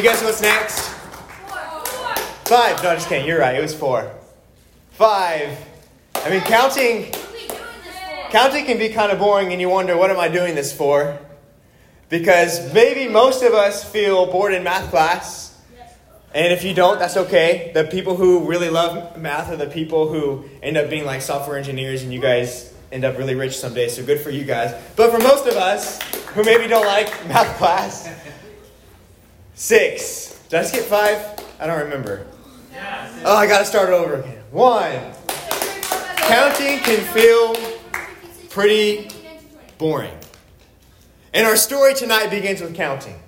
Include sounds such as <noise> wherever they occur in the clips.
you guess what's next? Five. No, I just kidding. You're right. It was four. Five. I mean, counting. Counting can be kind of boring, and you wonder, what am I doing this for? Because maybe most of us feel bored in math class. And if you don't, that's okay. The people who really love math are the people who end up being like software engineers, and you guys end up really rich someday, so good for you guys. But for most of us who maybe don't like math class, six. Did I skip five? I don't remember. Oh, I gotta start over again. One. Counting can feel pretty boring. And our story tonight begins with counting.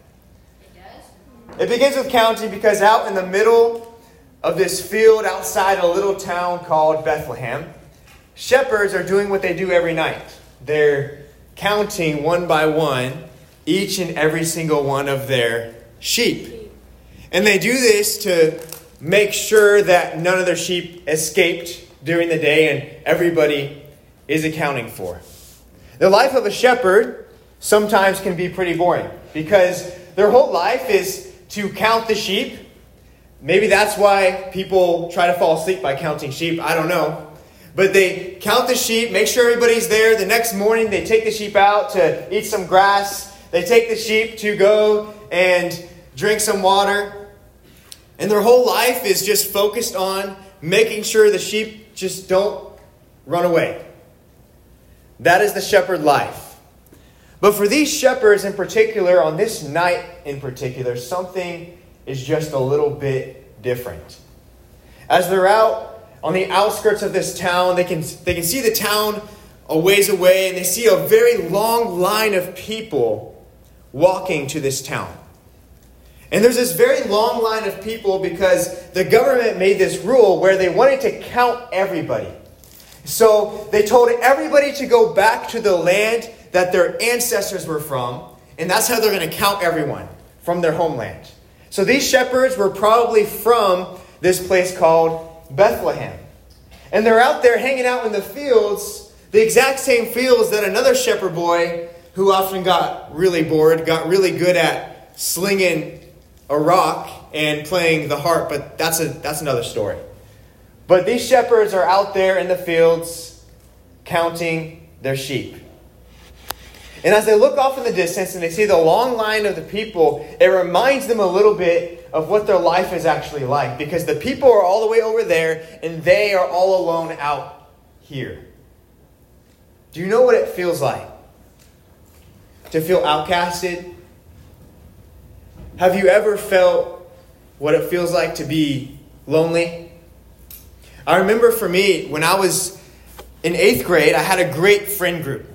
It begins with counting because out in the middle of this field outside a little town called Bethlehem, shepherds are doing what they do every night. They're counting one by one each and every single one of their sheep. And they do this to make sure that none of their sheep escaped during the day and everybody is accounting for. The life of a shepherd sometimes can be pretty boring because their whole life is to count the sheep. Maybe that's why people try to fall asleep by counting sheep. I don't know. But they count the sheep, make sure everybody's there. The next morning, they take the sheep out to eat some grass. They take the sheep to go and drink some water. And their whole life is just focused on making sure the sheep just don't run away. That is the shepherd life. But for these shepherds in particular, on this night in particular, something is just a little bit different. As they're out on the outskirts of this town, they can, they can see the town a ways away, and they see a very long line of people walking to this town. And there's this very long line of people because the government made this rule where they wanted to count everybody. So they told everybody to go back to the land that their ancestors were from, and that's how they're going to count everyone from their homeland. So these shepherds were probably from this place called Bethlehem. And they're out there hanging out in the fields, the exact same fields that another shepherd boy who often got really bored, got really good at slinging a rock and playing the harp, but that's a that's another story. But these shepherds are out there in the fields counting their sheep. And as they look off in the distance and they see the long line of the people, it reminds them a little bit of what their life is actually like. Because the people are all the way over there and they are all alone out here. Do you know what it feels like? To feel outcasted? Have you ever felt what it feels like to be lonely? I remember for me, when I was in eighth grade, I had a great friend group.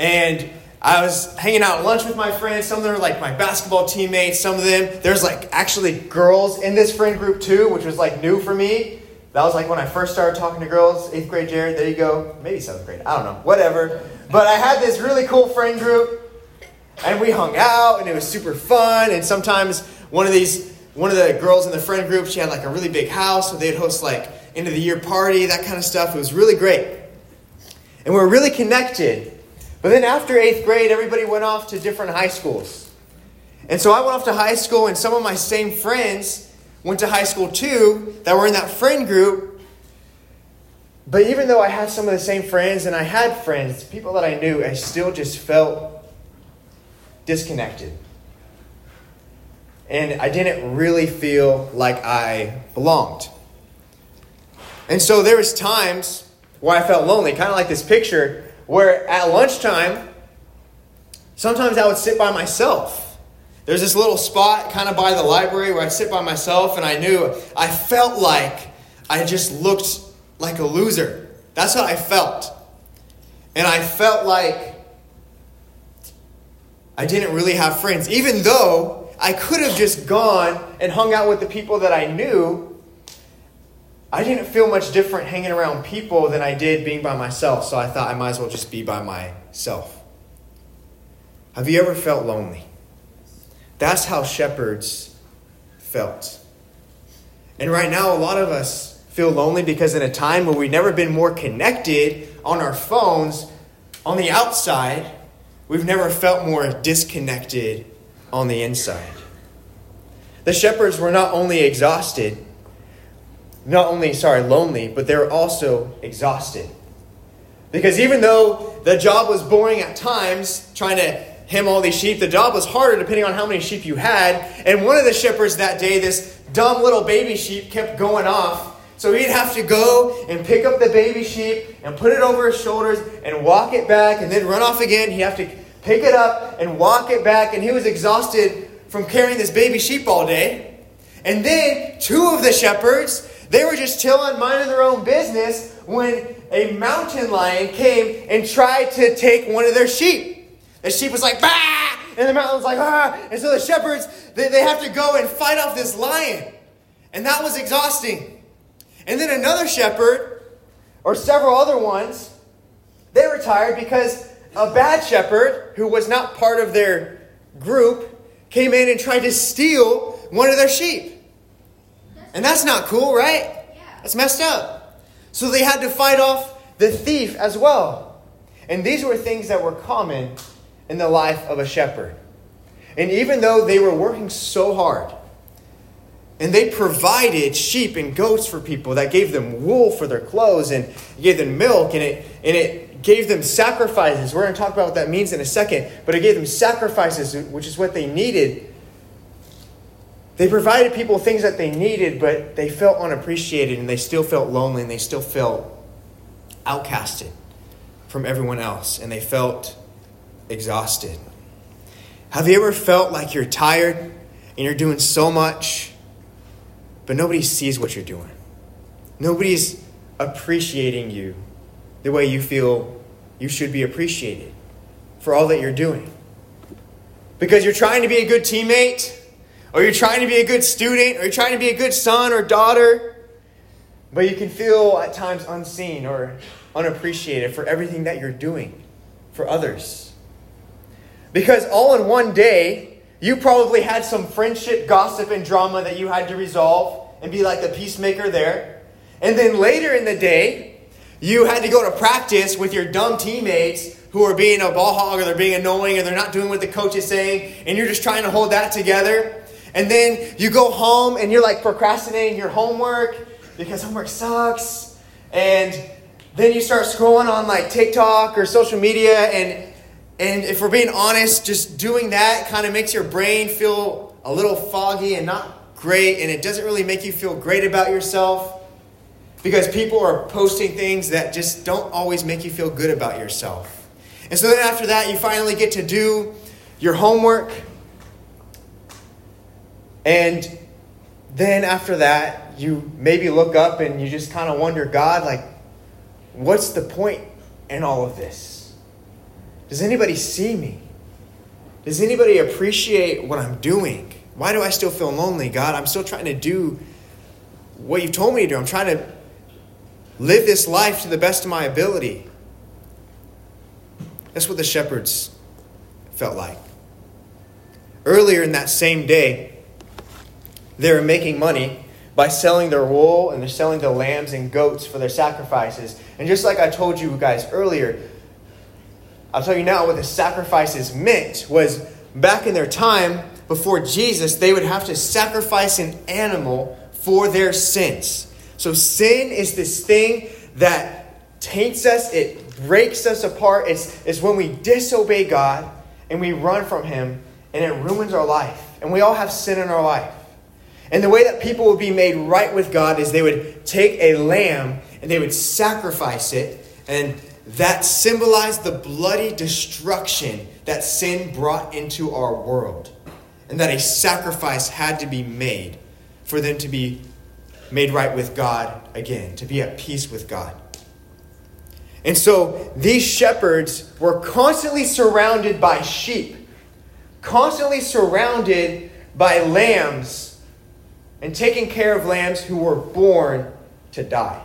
And I was hanging out at lunch with my friends. Some of them were like my basketball teammates. Some of them, there's like actually girls in this friend group too, which was like new for me. That was like when I first started talking to girls, eighth grade Jared. There you go. Maybe seventh grade. I don't know. Whatever. But I had this really cool friend group, and we hung out, and it was super fun. And sometimes one of these, one of the girls in the friend group, she had like a really big house, so they'd host like end of the year party, that kind of stuff. It was really great. And we were really connected. But then after eighth grade, everybody went off to different high schools. And so I went off to high school, and some of my same friends went to high school too that were in that friend group. But even though I had some of the same friends and I had friends, people that I knew, I still just felt disconnected. And I didn't really feel like I belonged. And so there was times where I felt lonely, kind of like this picture where at lunchtime, sometimes I would sit by myself. There's this little spot kind of by the library where I'd sit by myself, and I knew I felt like I just looked like a loser. That's how I felt. And I felt like I didn't really have friends, even though I could have just gone and hung out with the people that I knew I didn't feel much different hanging around people than I did being by myself, so I thought I might as well just be by myself. Have you ever felt lonely? That's how shepherds felt. And right now, a lot of us feel lonely because in a time where we've never been more connected on our phones, on the outside, we've never felt more disconnected on the inside. The shepherds were not only exhausted, not only, sorry, lonely, but they were also exhausted. Because even though the job was boring at times, trying to hem all these sheep, the job was harder depending on how many sheep you had. And one of the shepherds that day, this dumb little baby sheep, kept going off. So he'd have to go and pick up the baby sheep and put it over his shoulders and walk it back and then run off again. He'd have to pick it up and walk it back. And he was exhausted from carrying this baby sheep all day. And then two of the shepherds, they were just chilling, minding their own business when a mountain lion came and tried to take one of their sheep. The sheep was like, bah! And the mountain was like, ah! And so the shepherds, they, they have to go and fight off this lion. And that was exhausting. And then another shepherd, or several other ones, they were tired because a bad shepherd, who was not part of their group, came in and tried to steal one of their sheep. And that's not cool, right? That's messed up. So they had to fight off the thief as well. And these were things that were common in the life of a shepherd. And even though they were working so hard, and they provided sheep and goats for people that gave them wool for their clothes and gave them milk and it, and it gave them sacrifices. We're going to talk about what that means in a second, but it gave them sacrifices, which is what they needed. They provided people things that they needed, but they felt unappreciated and they still felt lonely and they still felt outcasted from everyone else and they felt exhausted. Have you ever felt like you're tired and you're doing so much, but nobody sees what you're doing? Nobody's appreciating you the way you feel you should be appreciated for all that you're doing. Because you're trying to be a good teammate, or you're trying to be a good student, or you're trying to be a good son or daughter, but you can feel at times unseen or unappreciated for everything that you're doing for others. Because all in one day, you probably had some friendship, gossip, and drama that you had to resolve and be like the peacemaker there. And then later in the day, you had to go to practice with your dumb teammates who are being a ball hog or they're being annoying or they're not doing what the coach is saying, and you're just trying to hold that together. And then you go home and you're like procrastinating your homework because homework sucks. And then you start scrolling on like TikTok or social media and and if we're being honest, just doing that kind of makes your brain feel a little foggy and not great, and it doesn't really make you feel great about yourself because people are posting things that just don't always make you feel good about yourself. And so then after that, you finally get to do your homework. And then after that, you maybe look up and you just kind of wonder, God, like, what's the point in all of this? Does anybody see me? Does anybody appreciate what I'm doing? Why do I still feel lonely, God? I'm still trying to do what you've told me to do. I'm trying to live this life to the best of my ability. That's what the shepherds felt like. Earlier in that same day, they were making money by selling their wool and they're selling the lambs and goats for their sacrifices. And just like I told you guys earlier, I'll tell you now what the sacrifices meant was back in their time before Jesus, they would have to sacrifice an animal for their sins. So sin is this thing that taints us, it breaks us apart. It's, it's when we disobey God and we run from Him and it ruins our life. And we all have sin in our life. And the way that people would be made right with God is they would take a lamb and they would sacrifice it and that symbolized the bloody destruction that sin brought into our world, and that a sacrifice had to be made for them to be made right with God again, to be at peace with God. And so these shepherds were constantly surrounded by sheep, constantly surrounded by lambs, and taking care of lambs who were born to die.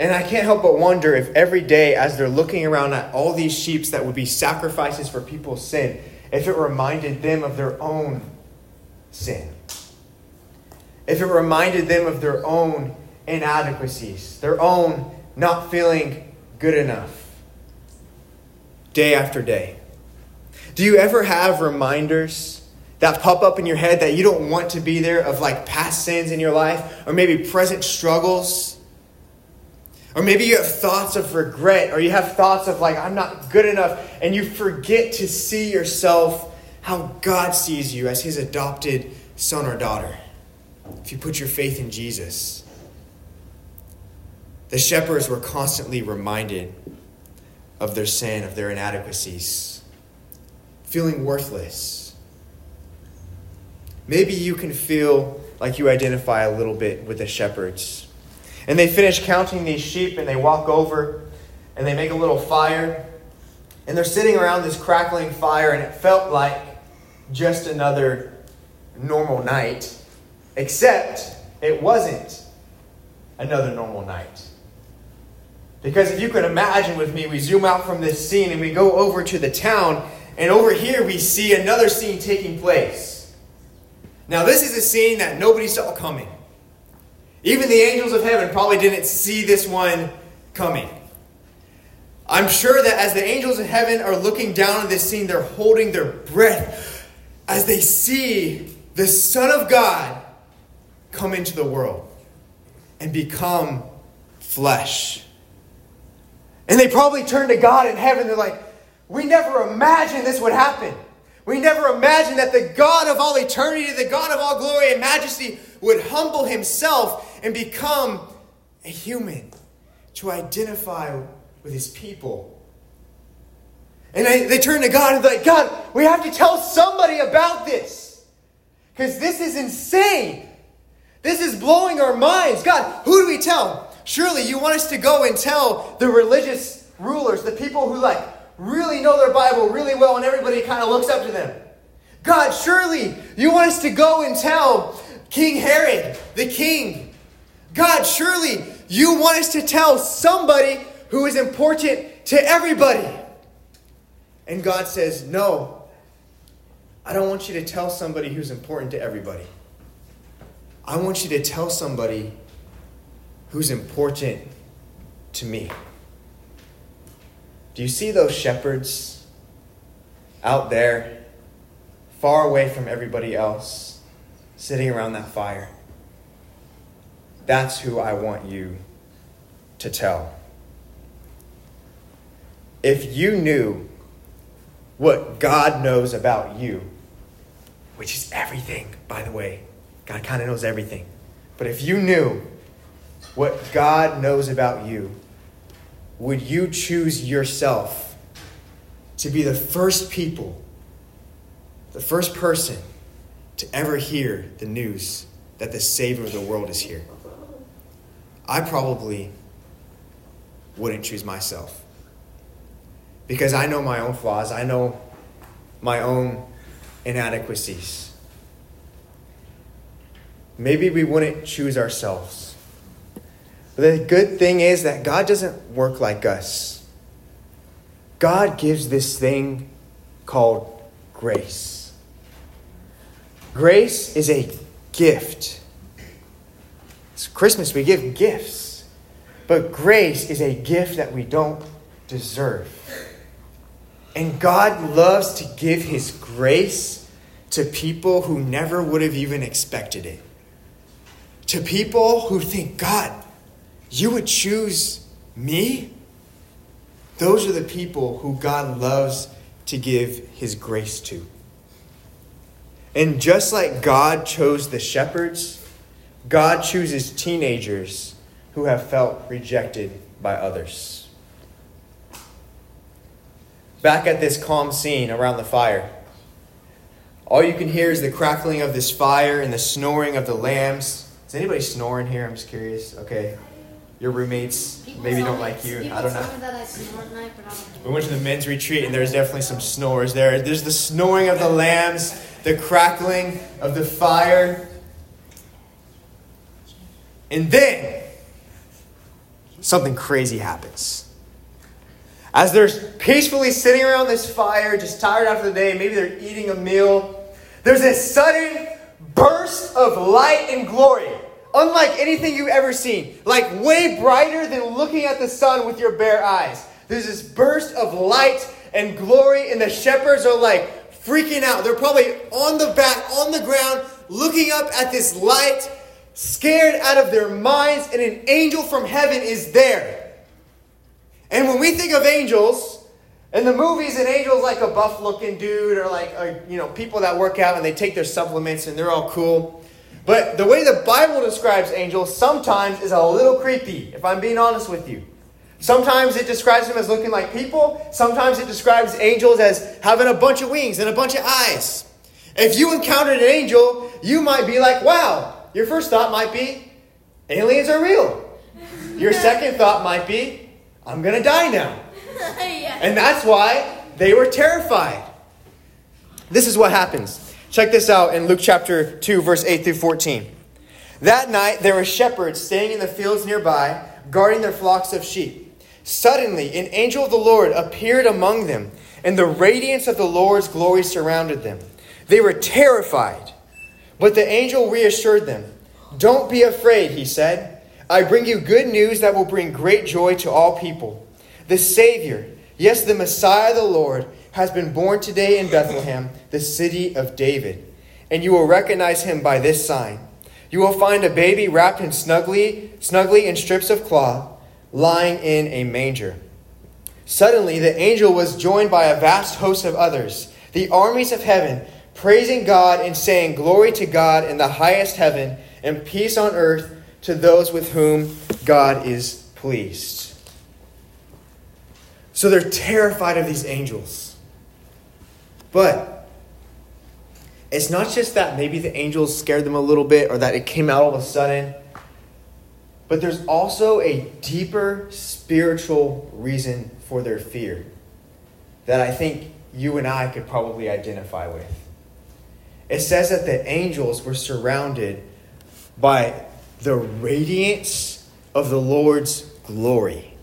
And I can't help but wonder if every day, as they're looking around at all these sheep that would be sacrifices for people's sin, if it reminded them of their own sin. If it reminded them of their own inadequacies, their own not feeling good enough day after day? Do you ever have reminders that pop up in your head that you don't want to be there of like past sins in your life or maybe present struggles? Or maybe you have thoughts of regret or you have thoughts of like, I'm not good enough, and you forget to see yourself how God sees you as his adopted son or daughter. If you put your faith in Jesus, the shepherds were constantly reminded of their sin, of their inadequacies, feeling worthless. Maybe you can feel like you identify a little bit with the shepherds. And they finish counting these sheep and they walk over and they make a little fire. And they're sitting around this crackling fire, and it felt like just another normal night, except it wasn't another normal night. Because if you could imagine with me, we zoom out from this scene and we go over to the town, and over here we see another scene taking place. Now, this is a scene that nobody saw coming. Even the angels of heaven probably didn't see this one coming. I'm sure that as the angels of heaven are looking down at this scene, they're holding their breath as they see the Son of God come into the world and become flesh. And they probably turn to God in heaven. They're like, We never imagined this would happen. We never imagined that the God of all eternity, the God of all glory and majesty, would humble himself and become a human to identify with his people. And they turn to God and they're like, God, we have to tell somebody about this. Because this is insane. This is blowing our minds. God, who do we tell? Surely you want us to go and tell the religious rulers, the people who like really know their Bible really well and everybody kind of looks up to them. God, surely you want us to go and tell King Herod, the king. God, surely you want us to tell somebody who is important to everybody. And God says, No, I don't want you to tell somebody who's important to everybody. I want you to tell somebody who's important to me. Do you see those shepherds out there, far away from everybody else, sitting around that fire? That's who I want you to tell. If you knew what God knows about you, which is everything, by the way, God kind of knows everything. But if you knew what God knows about you, would you choose yourself to be the first people, the first person to ever hear the news that the Savior of the world is here? I probably wouldn't choose myself. Because I know my own flaws, I know my own inadequacies. Maybe we wouldn't choose ourselves. But the good thing is that God doesn't work like us. God gives this thing called grace. Grace is a gift. It's Christmas, we give gifts. But grace is a gift that we don't deserve. And God loves to give His grace to people who never would have even expected it. To people who think, God, you would choose me? Those are the people who God loves to give his grace to. And just like God chose the shepherds, God chooses teenagers who have felt rejected by others. Back at this calm scene around the fire, all you can hear is the crackling of this fire and the snoring of the lambs. Is anybody snoring here? I'm just curious. Okay your roommates people maybe don't like you. I don't know. We went to the men's retreat, and there's definitely some snores there. There's the snoring of the lambs, the crackling of the fire. And then something crazy happens. As they're peacefully sitting around this fire, just tired after the day, maybe they're eating a meal, there's a sudden burst of light and glory, unlike anything you've ever seen, like way brighter than looking at the sun with your bare eyes. There's this burst of light and glory, and the shepherds are like freaking out. They're probably on the back, on the ground, looking up at this light, scared out of their minds, and an angel from heaven is there. And when we think of angels, in the movies, an angel is like a buff looking dude or like, a, you know, people that work out and they take their supplements and they're all cool. But the way the Bible describes angels sometimes is a little creepy, if I'm being honest with you. Sometimes it describes them as looking like people. Sometimes it describes angels as having a bunch of wings and a bunch of eyes. If you encountered an angel, you might be like, wow. Your first thought might be, aliens are real. Your <laughs> second thought might be, I'm going to die now. <laughs> And that's why they were terrified. This is what happens. Check this out in Luke chapter 2, verse 8 through 14. That night there were shepherds staying in the fields nearby, guarding their flocks of sheep. Suddenly, an angel of the Lord appeared among them, and the radiance of the Lord's glory surrounded them. They were terrified. But the angel reassured them. Don't be afraid, he said. I bring you good news that will bring great joy to all people. The Savior, yes, the Messiah, the Lord, has been born today in Bethlehem, the city of David. And you will recognize him by this sign. You will find a baby wrapped in snugly, snugly in strips of cloth, lying in a manger. Suddenly, the angel was joined by a vast host of others, the armies of heaven, praising God and saying, Glory to God in the highest heaven, and peace on earth to those with whom God is pleased. So they're terrified of these angels. But it's not just that maybe the angels scared them a little bit or that it came out all of a sudden, but there's also a deeper spiritual reason for their fear that I think you and I could probably identify with. It says that the angels were surrounded by the radiance of the Lord's glory.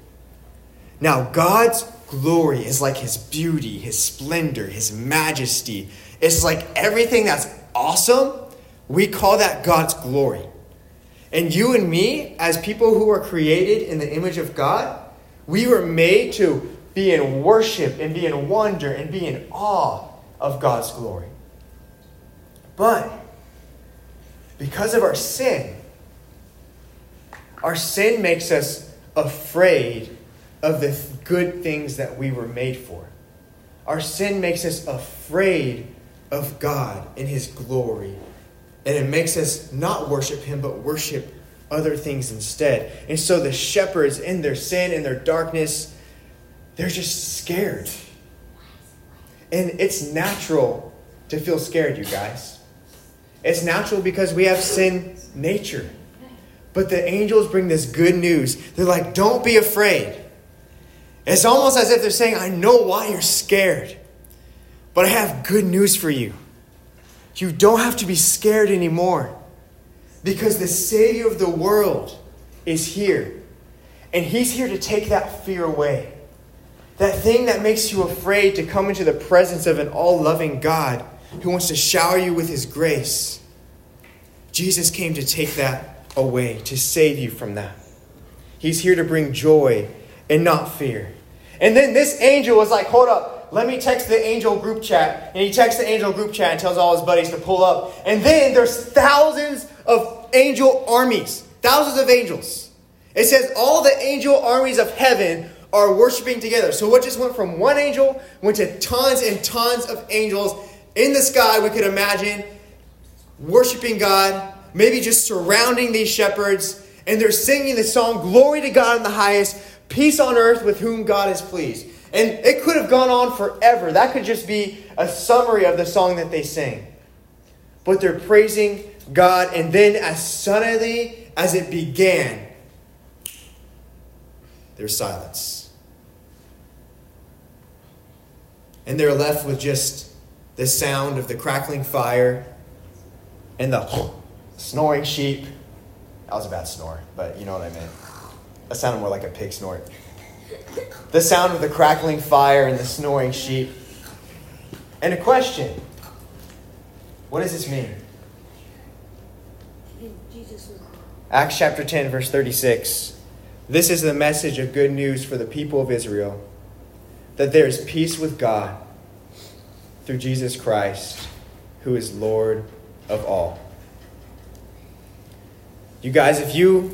Now, God's glory is like his beauty, his splendor, his majesty. It's like everything that's awesome. We call that God's glory. And you and me, as people who are created in the image of God, we were made to be in worship and be in wonder and be in awe of God's glory. But because of our sin, our sin makes us afraid of the good things that we were made for. Our sin makes us afraid of God and His glory. And it makes us not worship Him, but worship other things instead. And so the shepherds, in their sin, in their darkness, they're just scared. And it's natural to feel scared, you guys. It's natural because we have sin nature. But the angels bring this good news. They're like, don't be afraid. It's almost as if they're saying, I know why you're scared, but I have good news for you. You don't have to be scared anymore because the Savior of the world is here. And He's here to take that fear away. That thing that makes you afraid to come into the presence of an all loving God who wants to shower you with His grace. Jesus came to take that away, to save you from that. He's here to bring joy and not fear. And then this angel was like, hold up, let me text the angel group chat. And he texts the angel group chat and tells all his buddies to pull up. And then there's thousands of angel armies, thousands of angels. It says all the angel armies of heaven are worshiping together. So what just went from one angel went to tons and tons of angels in the sky. We could imagine worshiping God, maybe just surrounding these shepherds, and they're singing the song, Glory to God in the highest, peace on earth with whom God is pleased. And it could have gone on forever. That could just be a summary of the song that they sing. But they're praising God, and then as suddenly as it began, there's silence. And they're left with just the sound of the crackling fire and the <gasps> snoring sheep. That was a bad snore, but you know what I meant. That sounded more like a pig snort. The sound of the crackling fire and the snoring sheep. And a question What does this mean? Acts chapter 10, verse 36. This is the message of good news for the people of Israel that there is peace with God through Jesus Christ, who is Lord of all. You guys, if you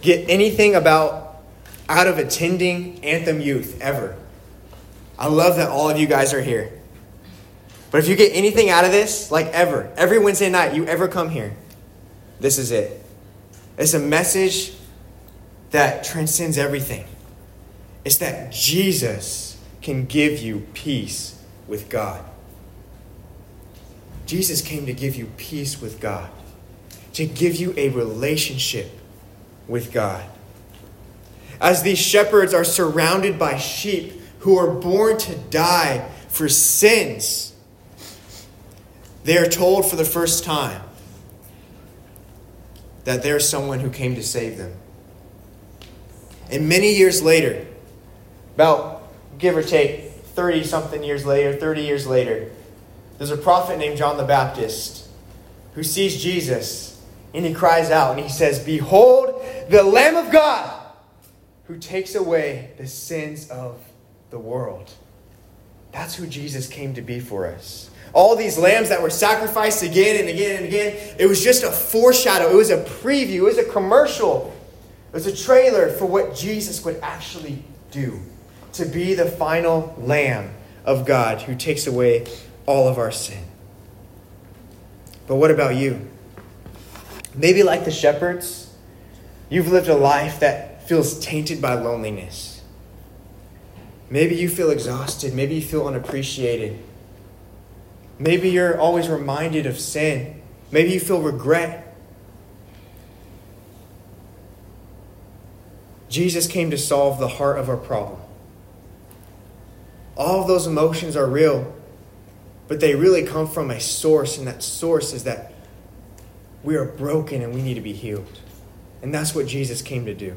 get anything about out of attending Anthem Youth ever, I love that all of you guys are here. But if you get anything out of this, like ever, every Wednesday night you ever come here, this is it. It's a message that transcends everything. It's that Jesus can give you peace with God. Jesus came to give you peace with God, to give you a relationship with God. As these shepherds are surrounded by sheep who are born to die for sins, they are told for the first time that there's someone who came to save them. And many years later, about give or take 30 something years later, 30 years later, there's a prophet named John the Baptist who sees Jesus and he cries out and he says, Behold, the Lamb of God who takes away the sins of the world. That's who Jesus came to be for us. All these lambs that were sacrificed again and again and again, it was just a foreshadow. It was a preview. It was a commercial. It was a trailer for what Jesus would actually do to be the final lamb of God who takes away all of our sin. But what about you? Maybe like the shepherds, you've lived a life that feels tainted by loneliness. Maybe you feel exhausted. Maybe you feel unappreciated. Maybe you're always reminded of sin. Maybe you feel regret. Jesus came to solve the heart of our problem. All of those emotions are real, but they really come from a source, and that source is that we are broken and we need to be healed. And that's what Jesus came to do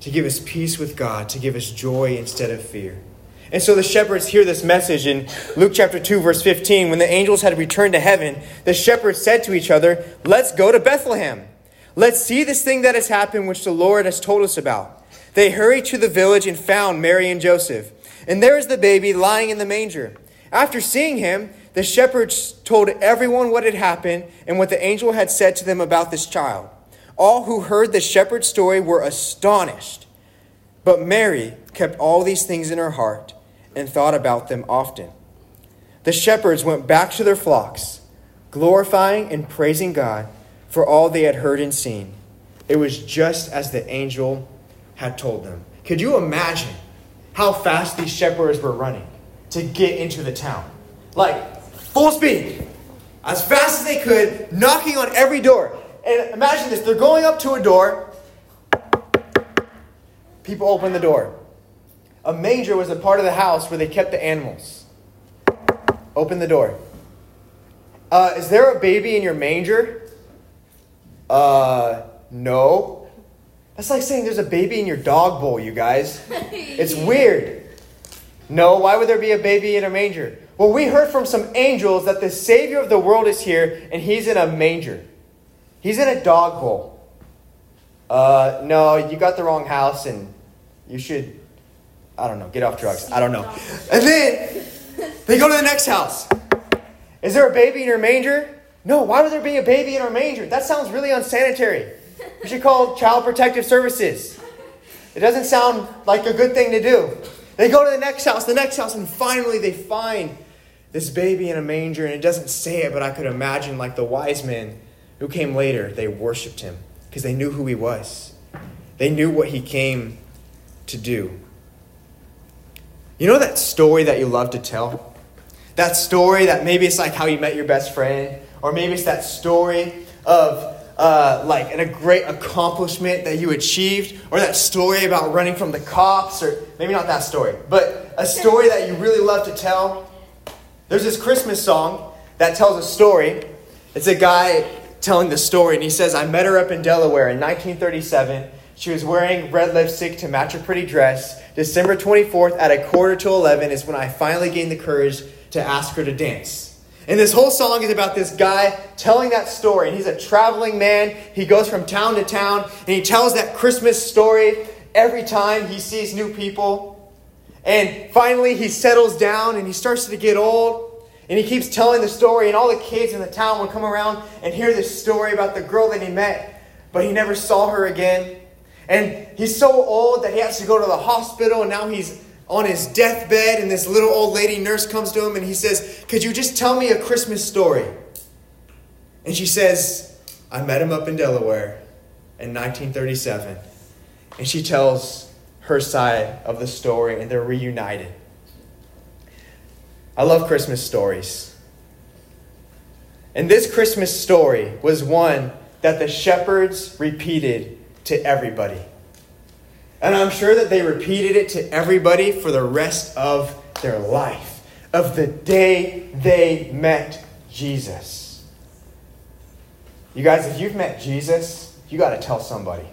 to give us peace with God, to give us joy instead of fear. And so the shepherds hear this message in Luke chapter 2, verse 15. When the angels had returned to heaven, the shepherds said to each other, Let's go to Bethlehem. Let's see this thing that has happened, which the Lord has told us about. They hurried to the village and found Mary and Joseph. And there is the baby lying in the manger. After seeing him, the shepherds told everyone what had happened and what the angel had said to them about this child. All who heard the shepherd's story were astonished. But Mary kept all these things in her heart and thought about them often. The shepherds went back to their flocks, glorifying and praising God for all they had heard and seen. It was just as the angel had told them. Could you imagine how fast these shepherds were running to get into the town? Like, full speed, as fast as they could, knocking on every door. And imagine this they're going up to a door, people open the door. A manger was a part of the house where they kept the animals. Open the door. Uh, is there a baby in your manger? Uh, no. That's like saying there's a baby in your dog bowl, you guys. It's <laughs> weird. No, why would there be a baby in a manger? Well, we heard from some angels that the Savior of the world is here and he's in a manger. He's in a dog bowl. Uh, no, you got the wrong house and you should I don't know, get off drugs. I don't know. And then they go to the next house. Is there a baby in your manger? No, why would there be a baby in our manger? That sounds really unsanitary. We should call Child Protective Services. It doesn't sound like a good thing to do. They go to the next house, the next house, and finally they find this baby in a manger. And it doesn't say it, but I could imagine like the wise men who came later, they worshiped him because they knew who he was. They knew what he came to do. You know that story that you love to tell? That story that maybe it's like how you met your best friend, or maybe it's that story of uh, like an, a great accomplishment that you achieved, or that story about running from the cops, or maybe not that story, but a story that you really love to tell. There's this Christmas song that tells a story. It's a guy telling the story, and he says, I met her up in Delaware in 1937. She was wearing red lipstick to match her pretty dress. December 24th at a quarter to 11 is when I finally gained the courage to ask her to dance. And this whole song is about this guy telling that story. And he's a traveling man. He goes from town to town and he tells that Christmas story every time he sees new people. And finally, he settles down and he starts to get old. And he keeps telling the story, and all the kids in the town would come around and hear this story about the girl that he met, but he never saw her again. And he's so old that he has to go to the hospital, and now he's on his deathbed, and this little old lady nurse comes to him and he says, Could you just tell me a Christmas story? And she says, I met him up in Delaware in 1937. And she tells her side of the story, and they're reunited. I love Christmas stories. And this Christmas story was one that the shepherds repeated to everybody. And I'm sure that they repeated it to everybody for the rest of their life, of the day they met Jesus. You guys, if you've met Jesus, you got to tell somebody.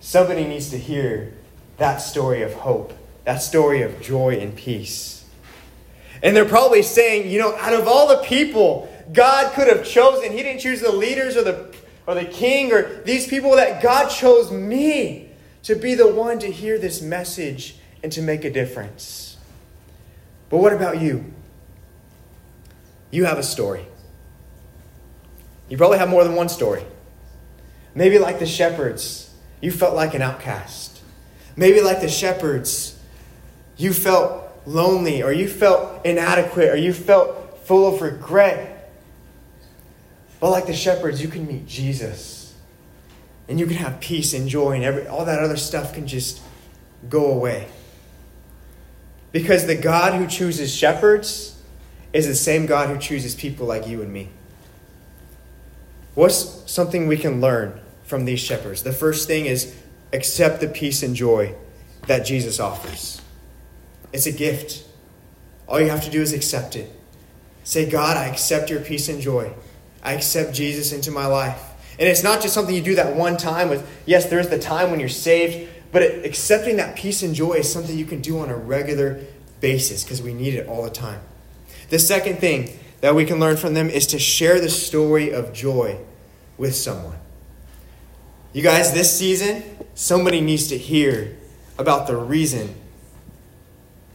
Somebody needs to hear that story of hope, that story of joy and peace. And they're probably saying, you know, out of all the people God could have chosen, He didn't choose the leaders or the, or the king or these people, that God chose me to be the one to hear this message and to make a difference. But what about you? You have a story. You probably have more than one story. Maybe, like the shepherds, you felt like an outcast. Maybe, like the shepherds, you felt lonely, or you felt inadequate, or you felt full of regret. But, like the shepherds, you can meet Jesus and you can have peace and joy and every, all that other stuff can just go away. Because the God who chooses shepherds is the same God who chooses people like you and me. What's something we can learn from these shepherds? The first thing is accept the peace and joy that Jesus offers. It's a gift. All you have to do is accept it. Say, God, I accept your peace and joy. I accept Jesus into my life. And it's not just something you do that one time with, yes, there's the time when you're saved, but it, accepting that peace and joy is something you can do on a regular basis because we need it all the time. The second thing that we can learn from them is to share the story of joy with someone. You guys, this season, somebody needs to hear about the reason.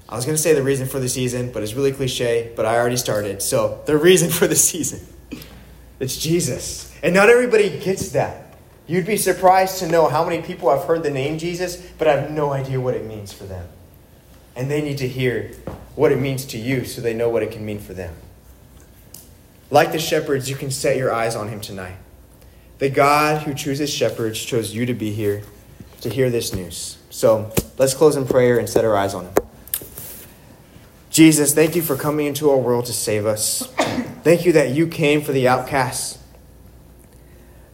I was going to say the reason for the season, but it's really cliche, but I already started. So, the reason for the season it's Jesus. And not everybody gets that. You'd be surprised to know how many people have heard the name Jesus, but have no idea what it means for them. And they need to hear what it means to you so they know what it can mean for them. Like the shepherds, you can set your eyes on him tonight. The God who chooses shepherds chose you to be here to hear this news. So let's close in prayer and set our eyes on him. Jesus, thank you for coming into our world to save us. <coughs> thank you that you came for the outcasts.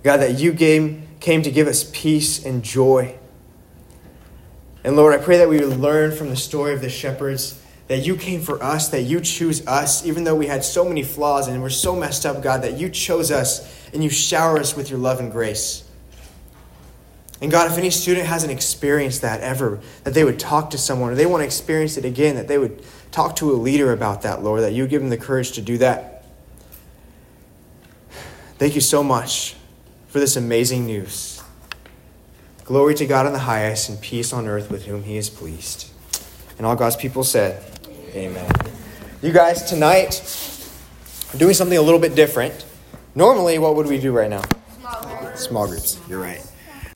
God, that you came, came to give us peace and joy. And Lord, I pray that we would learn from the story of the shepherds that you came for us, that you choose us, even though we had so many flaws and we're so messed up, God, that you chose us and you shower us with your love and grace. And God, if any student hasn't experienced that ever, that they would talk to someone or they want to experience it again, that they would talk to a leader about that, Lord, that you give them the courage to do that. Thank you so much for this amazing news. Glory to God in the highest and peace on earth with whom he is pleased. And all God's people said, Amen. You guys, tonight, we're doing something a little bit different. Normally, what would we do right now? Small groups. Small groups. You're right.